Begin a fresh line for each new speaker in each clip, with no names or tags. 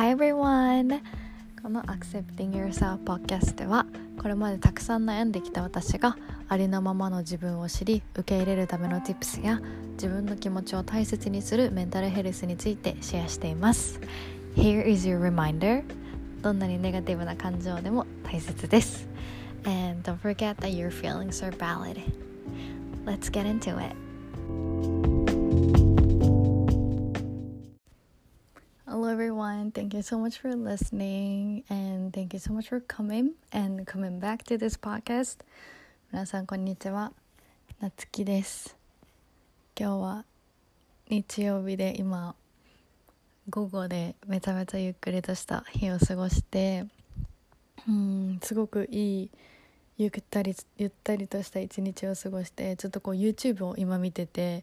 Hi everyone! この Accepting Yourself Podcast ではこれまでたくさん悩んできた私がありのままの自分を知り受け入れるための Tips や自分の気持ちを大切にするメンタルヘルスについてシェアしています Here is your reminder どんなにネガティブな感情でも大切です And don't forget that your feelings are valid Let's get into it everyone. Thank you so much for listening, and thank you so much for coming and coming back to this podcast. 皆さん、こんにちは。なつきです。今日は日曜日で今、午後でめちゃめちゃゆっくりとした日を過ごして、うん、すごくいい、ゆったり、ゆったりとした一日を過ごして、ちょっとこう YouTube を今見てて、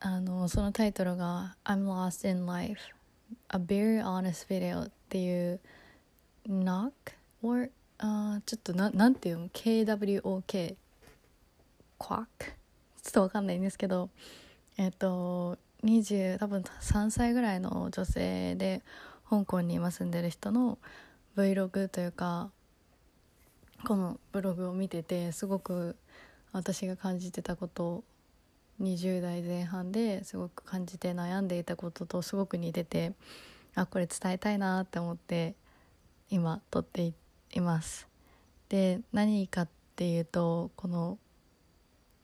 あのそのタイトルが「I'm Lost in Life A Very Honest Video」っていう Knock or あちょっとななんていうの？KWOK クワックちょっとわかんないんですけどえっ、と20多分3歳ぐらいの女性で香港に今住んでる人の Vlog というかこのブログを見ててすごく私が感じてたことを20代前半ですごく感じて悩んでいたこととすごく似ててあこれ伝えたいなって思って今撮っています。で何かっていうとこの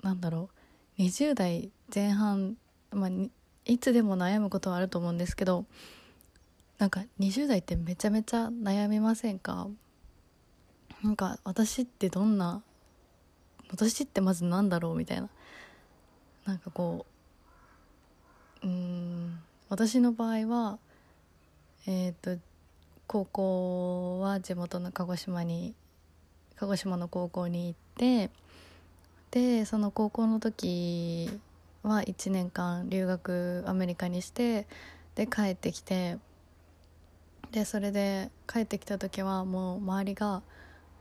なんだろう20代前半、まあ、いつでも悩むことはあると思うんですけどなんか20代ってめちゃめちゃ悩みませんか？なんか私ってどんな私ってまずなんだろうみたいな。なんかこううん私の場合はえっ、と高校は地元の鹿児島に鹿児島の高校に行ってでその高校の時は1年間留学アメリカにしてで帰ってきてでそれで帰ってきた時はもう周りが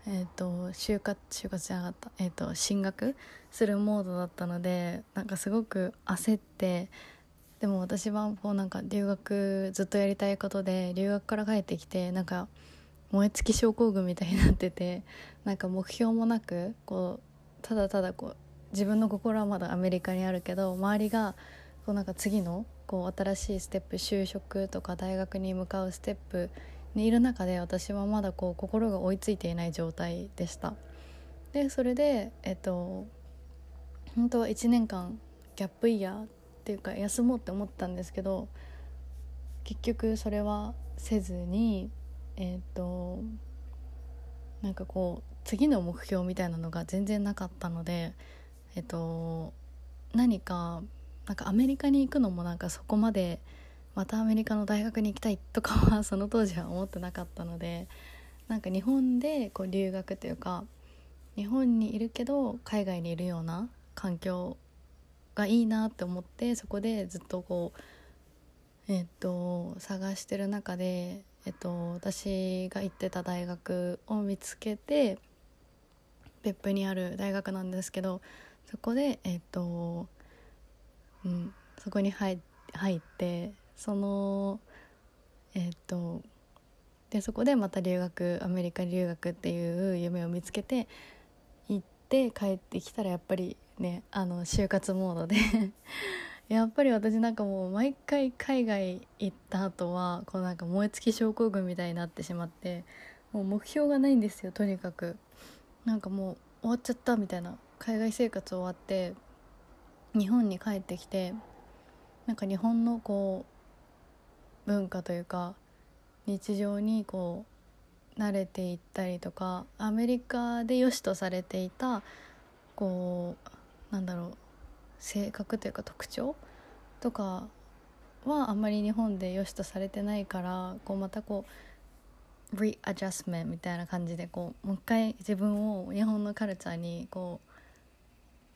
えー、と就活就活じゃなかった、えー、と進学するモードだったのでなんかすごく焦ってでも私はこうなんか留学ずっとやりたいことで留学から帰ってきてなんか燃え尽き症候群みたいになっててなんか目標もなくこうただただこう自分の心はまだアメリカにあるけど周りがこうなんか次のこう新しいステップ就職とか大学に向かうステップにいる中で私はまだこう心が追いついていない状態でした。でそれでえっと本当は1年間ギャップイヤーっていうか休もうって思ったんですけど結局それはせずにえっとなんかこう次の目標みたいなのが全然なかったのでえっと何かなんかアメリカに行くのもなんかそこまでまたアメリカの大学に行きたいとかはその当時は思ってなかったのでなんか日本でこう留学というか日本にいるけど海外にいるような環境がいいなって思ってそこでずっとこうえっと探してる中で、えっと、私が行ってた大学を見つけて別府にある大学なんですけどそこでえっとうんそこに入入ってそのえっ、とでそこでまた留学アメリカ留学っていう夢を見つけて行って帰ってきたらやっぱりねあの就活モードで やっぱり私なんかもう毎回海外行った後はこうなんか燃え尽き症候群みたいになってしまってもう目標がないんですよとにかく。なんかもう終わっちゃったみたいな。海外生活終わって日本に帰ってきてなんか日本のこう文化というか日常にこう慣れていったりとかアメリカで良しとされていたこうなんだろう性格というか特徴とかはあんまり日本で良しとされてないからこうまたこう readjustment みたいな感じでこうもう一回自分を日本のカルチャーにこ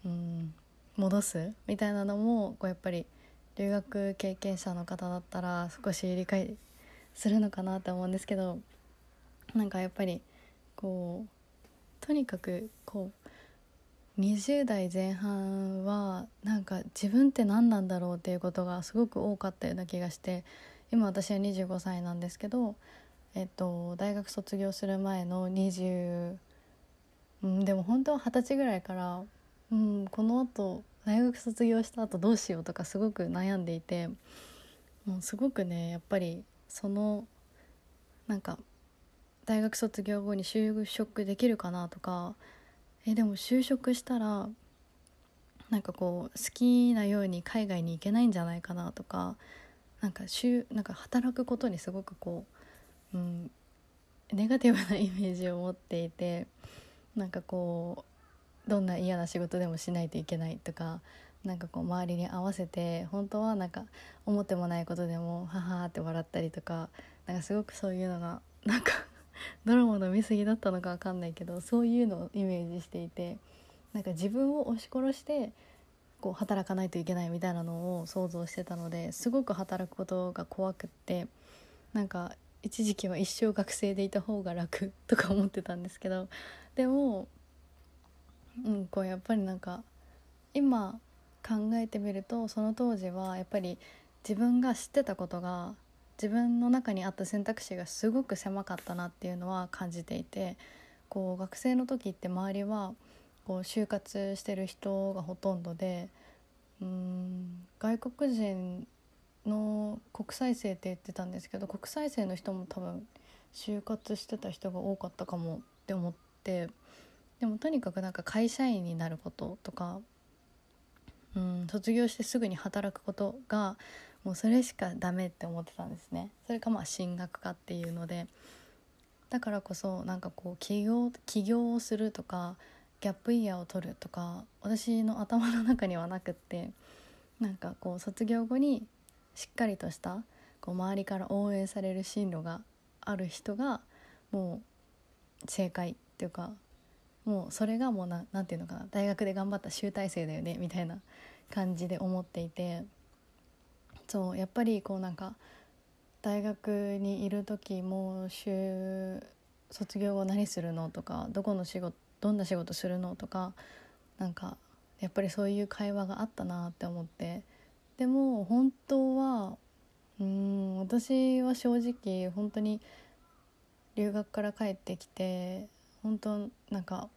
う、うん、戻すみたいなのもこうやっぱり留学経験者の方だったら少し理解するのかなと思うんですけどなんかやっぱりこうとにかくこう20代前半はなんか自分って何なんだろうっていうことがすごく多かったような気がして今私は25歳なんですけど、えっと、大学卒業する前の20、うん、でも本当は二十歳ぐらいから、うん、このあと大学卒業した後どうしようとかすごく悩んでいてもうすごくねやっぱりそのなんか大学卒業後に就職できるかなとかえでも就職したらなんかこう好きなように海外に行けないんじゃないかなとかなんかなんか働くことにすごくこう、うん、ネガティブなイメージを持っていてなんかこうどんな嫌な仕事でもしないといけないとかなんかこう周りに合わせて本当はなんか思ってもないことでもははって笑ったりとかなんかすごくそういうのがなんか ドラマの見過ぎだったのか分かんないけどそういうのをイメージしていてなんか自分を押し殺してこう働かないといけないみたいなのを想像してたのですごく働くことが怖くってなんか一時期は一生学生でいた方が楽とか思ってたんですけどでも、うん、こうやっぱりなんか今考えてみるとその当時はやっぱり自分が知ってたことが自分の中にあった選択肢がすごく狭かったなっていうのは感じていてこう学生の時って周りはこう就活してる人がほとんどでうん外国人の国際生って言ってたんですけど国際生の人も多分就活してた人が多かったかもって思ってでもとにかくなんか会社員になることとかうん卒業してすぐに働くことがもうそれしかダメって思ってたんですね。それかまあ進学科っていうので。だからこそなんかこう起業起業をするとかギャップイヤーを取るとか私の頭の中にはなくってなんかこう卒業後にしっかりとしたこう周りから応援される進路がある人がもう正解っていうかもうそれがもう何て言うのかな大学で頑張った集大成だよねみたいな感じで思っていて。そうやっぱりこうなんか大学にいる時も週卒業後何するのとかどこの仕事どんな仕事するのとかなんかやっぱりそういう会話があったなって思って。でも本当はうん私は正直本当に留学から帰ってきて本当なんか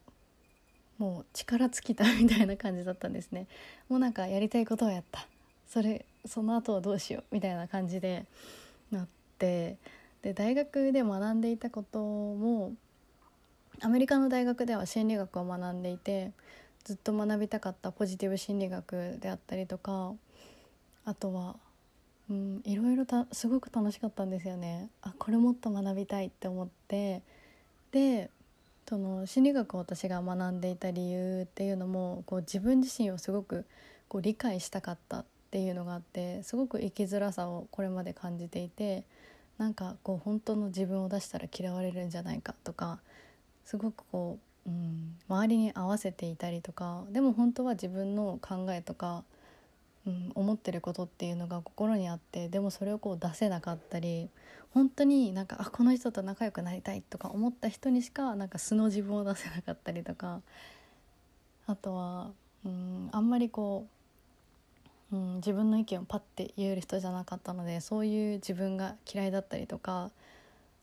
もう力尽きたみたいな感じだったんですね。もうなんかやりたいことをやった。それその後はどうしようみたいな感じでなって。で大学で学んでいたこともアメリカの大学では心理学を学んでいてずっと学びたかったポジティブ心理学であったりとかあとは、うん、いろいろたすごく楽しかったんですよね。あこれもっと学びたいって思って。でその心理学を私が学んでいた理由っていうのもこう自分自身をすごくこう理解したかったっていうのがあってすごく生きづらさをこれまで感じていてなんかこう本当の自分を出したら嫌われるんじゃないかとかすごくこう、うん、周りに合わせていたりとかでも本当は自分の考えとか、うん、思ってることっていうのが心にあってでもそれをこう出せなかったり本当になんかあこの人と仲良くなりたいとか思った人にしかなんか素の自分を出せなかったりとかあとは、うん、あんまりこう、うん、自分の意見をパッて言える人じゃなかったのでそういう自分が嫌いだったりとか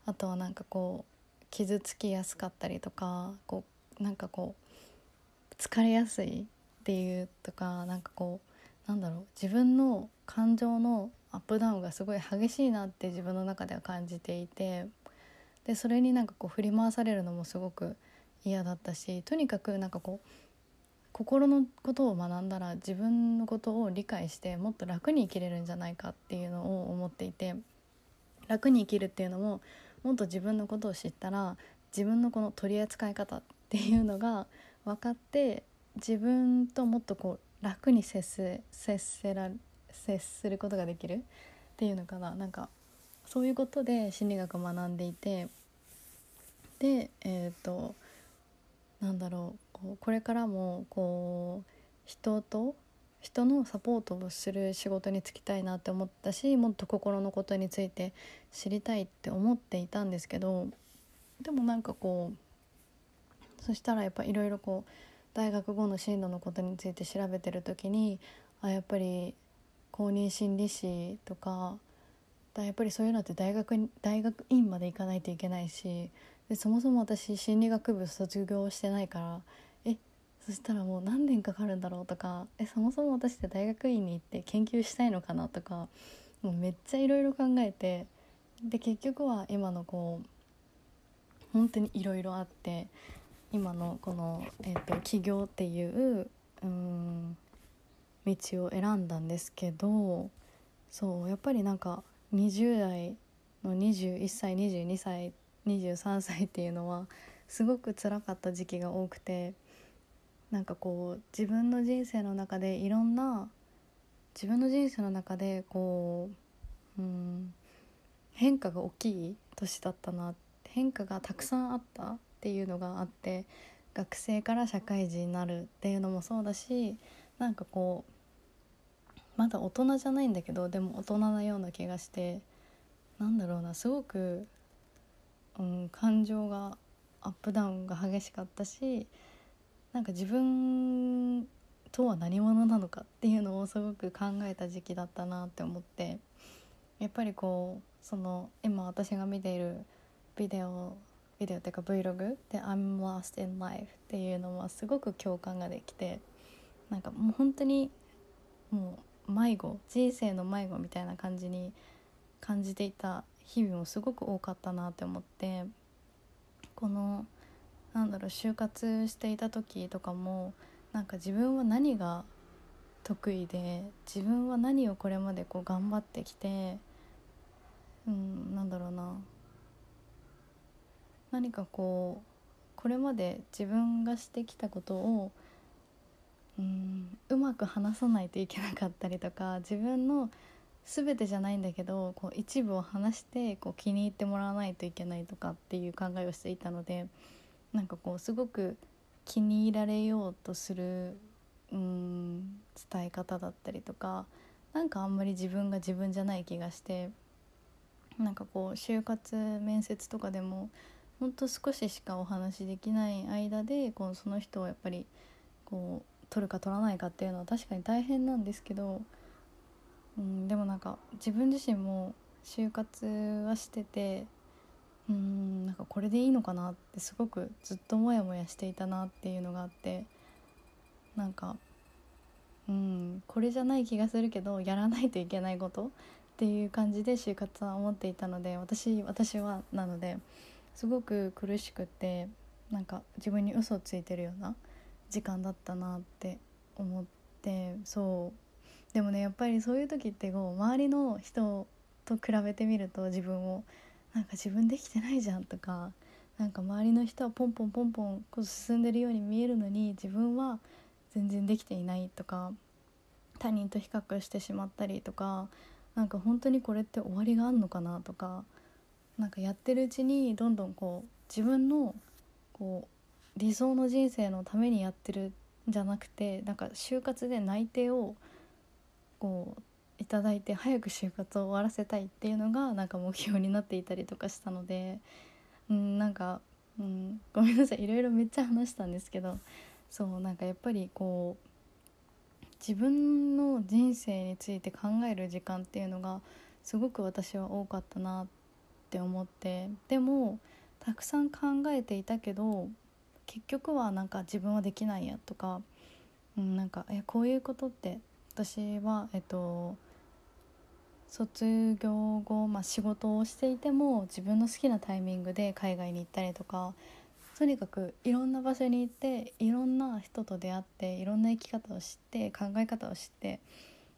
あとはなんかこう傷つきやすかったりとかこうなんかこう疲れやすいっていうとかなんかこうなんだろう自分の感情のアップダウンがすごい激しいなって自分の中では感じていてでそれになんかこう振り回されるのもすごく嫌だったしとにかくなんかこう心のことを学んだら自分のことを理解してもっと楽に生きれるんじゃないかっていうのを思っていて楽に生きるっていうのももっと自分のことを知ったら自分のこの取り扱い方っていうのが分かって自分ともっとこう楽に接せ接せら接することができる？っていうのかな？なんかそういうことで心理学を学んでいてでえっ、ー、となんだろうこうこれからもこう人と人のサポートをする仕事に就きたいなって思ったしもっと心のことについて知りたいって思っていたんですけどでもなんかこうそしたらやっぱいろいろこう大学後の進路のことについて調べてる時にあやっぱり公認心理師とかやっぱりそういうのって大学大学院まで行かないといけないしでそもそも私心理学部卒業してないからえそしたらもう何年かかるんだろうとかえそもそも私って大学院に行って研究したいのかなとかもうめっちゃいろいろ考えてで結局は今のこう本当にいろいろあって今のこの、えーと、起業っていううん道を選んだんですけどそうやっぱりなんか20代の21歳22歳23歳っていうのはすごく辛かった時期が多くてなんかこう自分の人生の中でいろんな自分の人生の中でこう、うん、変化が大きい年だったな変化がたくさんあったっていうのがあって学生から社会人になるっていうのもそうだしなんかこうまだ大人じゃないんだけどでも大人なような気がしてなんだろうなすごく、うん、感情がアップダウンが激しかったしなんか自分とは何者なのかっていうのをすごく考えた時期だったなって思ってやっぱりこうその今私が見ているビデオビデオっていうか Vlog で「I'm lost in life」っていうのはすごく共感ができてなんかもう本当にもう迷子人生の迷子みたいな感じに感じていた日々もすごく多かったなって思ってこのなんだろう就活していた時とかもなんか自分は何が得意で自分は何をこれまでこう頑張ってきてうんなんだろうな。何かこうこれまで自分がしてきたことをうんうまく話さないといけなかったりとか自分の全てじゃないんだけどこう一部を話してこう気に入ってもらわないといけないとかっていう考えをしていたのでなんかこうすごく気に入られようとするうん伝え方だったりとかなんかあんまり自分が自分じゃない気がしてなんかこう就活面接とかでもほんと少ししかお話しできない間でこうその人をやっぱりこう取るか取らないかっていうのは確かに大変なんですけど、うん、でもなんか自分自身も就活はしててうんなんかこれでいいのかなってすごくずっとモヤモヤしていたなっていうのがあってなんかうんこれじゃない気がするけどやらないといけないことっていう感じで就活は思っていたので私私はなのですごく苦しくてなんか自分に嘘をついてるような時間だったなって思ってそう。でもねやっぱりそういう時ってこう周りの人と比べてみると自分をなんか自分できてないじゃんとかなんか周りの人はポンポンポンポンこう進んでるように見えるのに自分は全然できていないとか他人と比較してしまったりとかなんか本当にこれって終わりがあんのかなとかなんかやってるうちにどんどんこう自分のこう理想の人生のためにやってるんじゃなくてなんか就活で内定をこういただいて早く就活を終わらせたいっていうのがなんか目標になっていたりとかしたので、うん、なんか、うん、ごめんなさい。いろいろめっちゃ話したんですけどそうなんかやっぱりこう自分の人生について考える時間っていうのがすごく私は多かったなってって思ってでもたくさん考えていたけど結局はなんか自分はできないやとか、うん、なんかえこういうことって私はえっと卒業後、まあ、仕事をしていても自分の好きなタイミングで海外に行ったりとかとにかくいろんな場所に行っていろんな人と出会っていろんな生き方を知って考え方を知って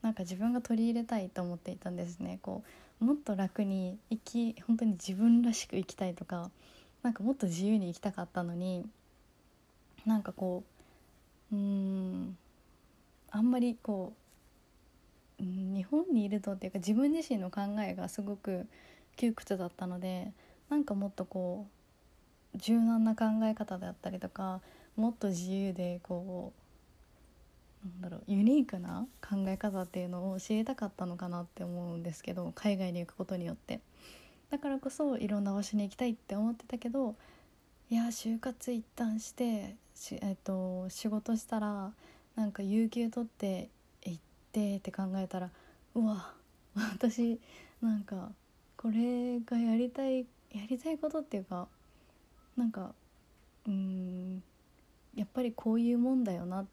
なんか自分が取り入れたいと思っていたんですね。こうもっと楽に生き本当に自分らしく生きたいとかなんかもっと自由に生きたかったのになんかこううんあんまりこう日本にいるとっていうか自分自身の考えがすごく窮屈だったのでなんかもっとこう柔軟な考え方であったりとかもっと自由でこうなんだろうユニークな考え方っていうのを知りたかったのかなって思うんですけど海外に行くことによって。だからこそいろんな場所に行きたいって思ってたけどいや就活一旦してし、えっと、仕事したらなんか有給取って行ってって考えたらうわ私なんかこれがやりたいやりたいことっていうかなんかうんやっぱりこういうもんだよなって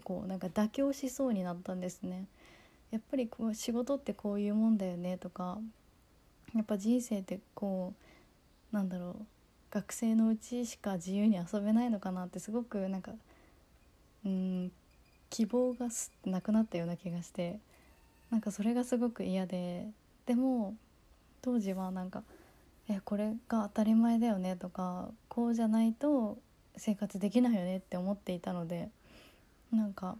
こうなんか妥協しそうになったんですね。やっぱりこう仕事ってこういうもんだよねとかやっぱ人生ってこうなんだろう学生のうちしか自由に遊べないのかなってすごくなんかうん希望がなくなったような気がしてなんかそれがすごく嫌ででも当時はなんかえこれが当たり前だよねとかこうじゃないと生活できないよねって思っていたのでなんか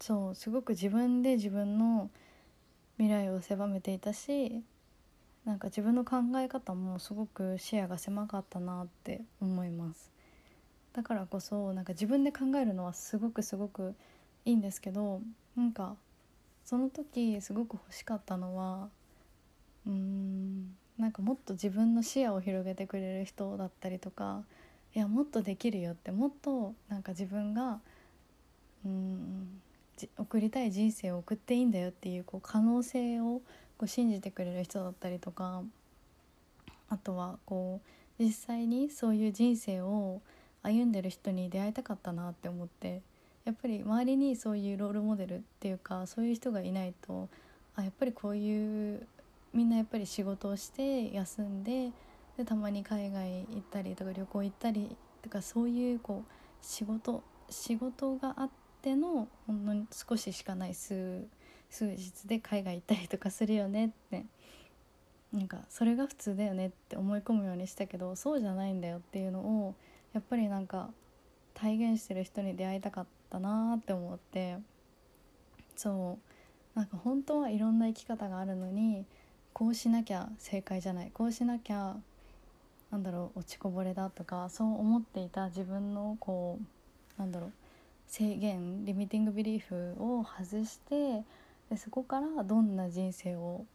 そうすごく自分で自分の未来を狭めていたしなんか自分の考え方もすごく視野が狭かったなって思います。だからこそなんか自分で考えるのはすごくすごくいいんですけどなんかその時すごく欲しかったのはうーんなんかもっと自分の視野を広げてくれる人だったりとかいやもっとできるよってもっとなんか自分がうん送りたい人生を送っていいんだよっていうこう可能性をこう信じてくれる人だったりとかあとはこう実際にそういう人生を歩んでる人に出会いたかったなって思ってやっぱり周りにそういうロールモデルっていうかそういう人がいないとあやっぱりこういうみんなやっぱり仕事をして休んででたまに海外行ったりとか旅行行ったりとかそういうこう仕事仕事があってのほんの少ししかない数数日で海外行ったりとかするよねって。なんかそれが普通だよねって思い込むようにしたけどそうじゃないんだよっていうのをやっぱりなんか体現してる人に出会いたかったなって思って。そう。なんか本当はいろんな生き方があるのにこうしなきゃ正解じゃないこうしなきゃなんだろう落ちこぼれだとかそう思っていた自分のこうなんだろう制限リミティングビリーフを外してでそこからどんな人生を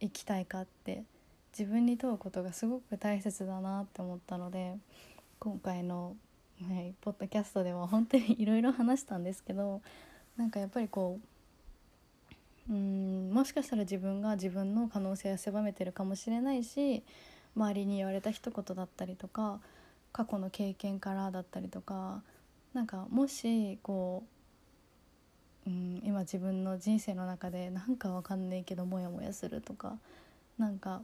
生きたいかって自分に問うことがすごく大切だなって思ったので今回の、はい、ポッドキャストでは本当にいろいろ話したんですけどなんかやっぱりこううんもしかしたら自分が自分の可能性を狭めてるかもしれないし周りに言われた一言だったりとか過去の経験からだったりとかなんかもしこう、うん、今自分の人生の中でなんかわかんないけどモヤモヤするとかなんか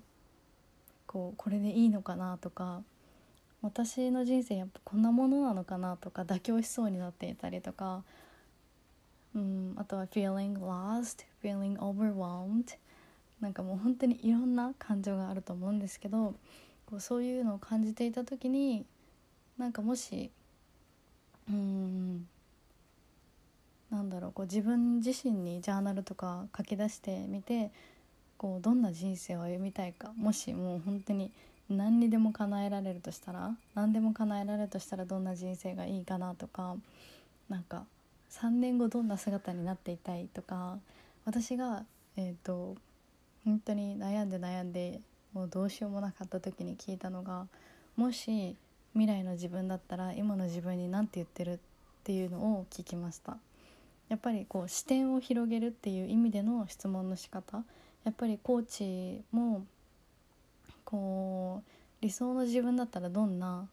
こうこれでいいのかなとか私の人生やっぱこんなものなのかなとか妥協しそうになっていたりとか、うん、あとは feeling lost feeling overwhelmed なんかもう本当にいろんな感情があると思うんですけどこうそういうのを感じていた時になんかもしうんなんだろうこう自分自身にジャーナルとか書き出してみてこうどんな人生を歩みたいかもしもう本当に何にでも叶えられるとしたら何でも叶えられるとしたらどんな人生がいいかなとかなんか3年後どんな姿になっていたいとか私が、えーと、本当に悩んで悩んでもうどうしようもなかった時に聞いたのがもし未来の自分だったら今の自分に何て言ってるっていうのを聞きました。やっぱりこう視点を広げるっていう意味での質問の仕方。やっぱりコーチもこう理想の自分だったらどんな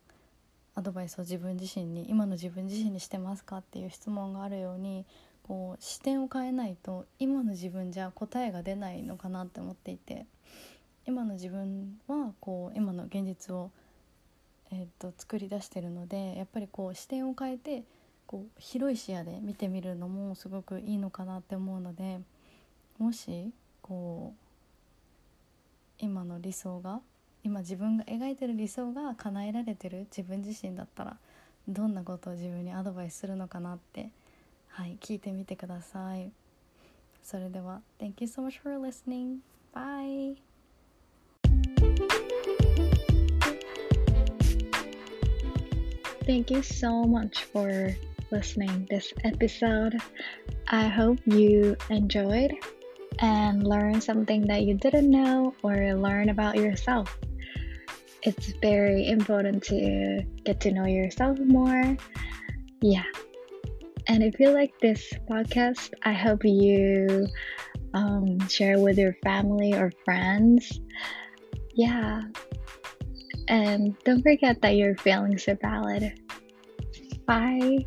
アドバイスを自分自身に今の自分自身にしてますかっていう質問があるようにこう視点を変えないと今の自分じゃ答えが出ないのかなって思っていて。今の自分はこう今の現実を、えー、と作り出してるのでやっぱりこう視点を変えてこう広い視野で見てみるのもすごくいいのかなって思うのでもしこう今の理想が今自分が描いてる理想が叶えられてる自分自身だったらどんなことを自分にアドバイスするのかなってはい聞いてみてください。それでは Thank you so much for listening. Bye.
Thank you so much for listening this episode. I hope you enjoyed and learn something that you didn't know or learn about yourself. It's very important to get to know yourself more. Yeah. And if you like this podcast, I hope you um, share with your family or friends. Yeah. And don't forget that your feelings are valid. Bye.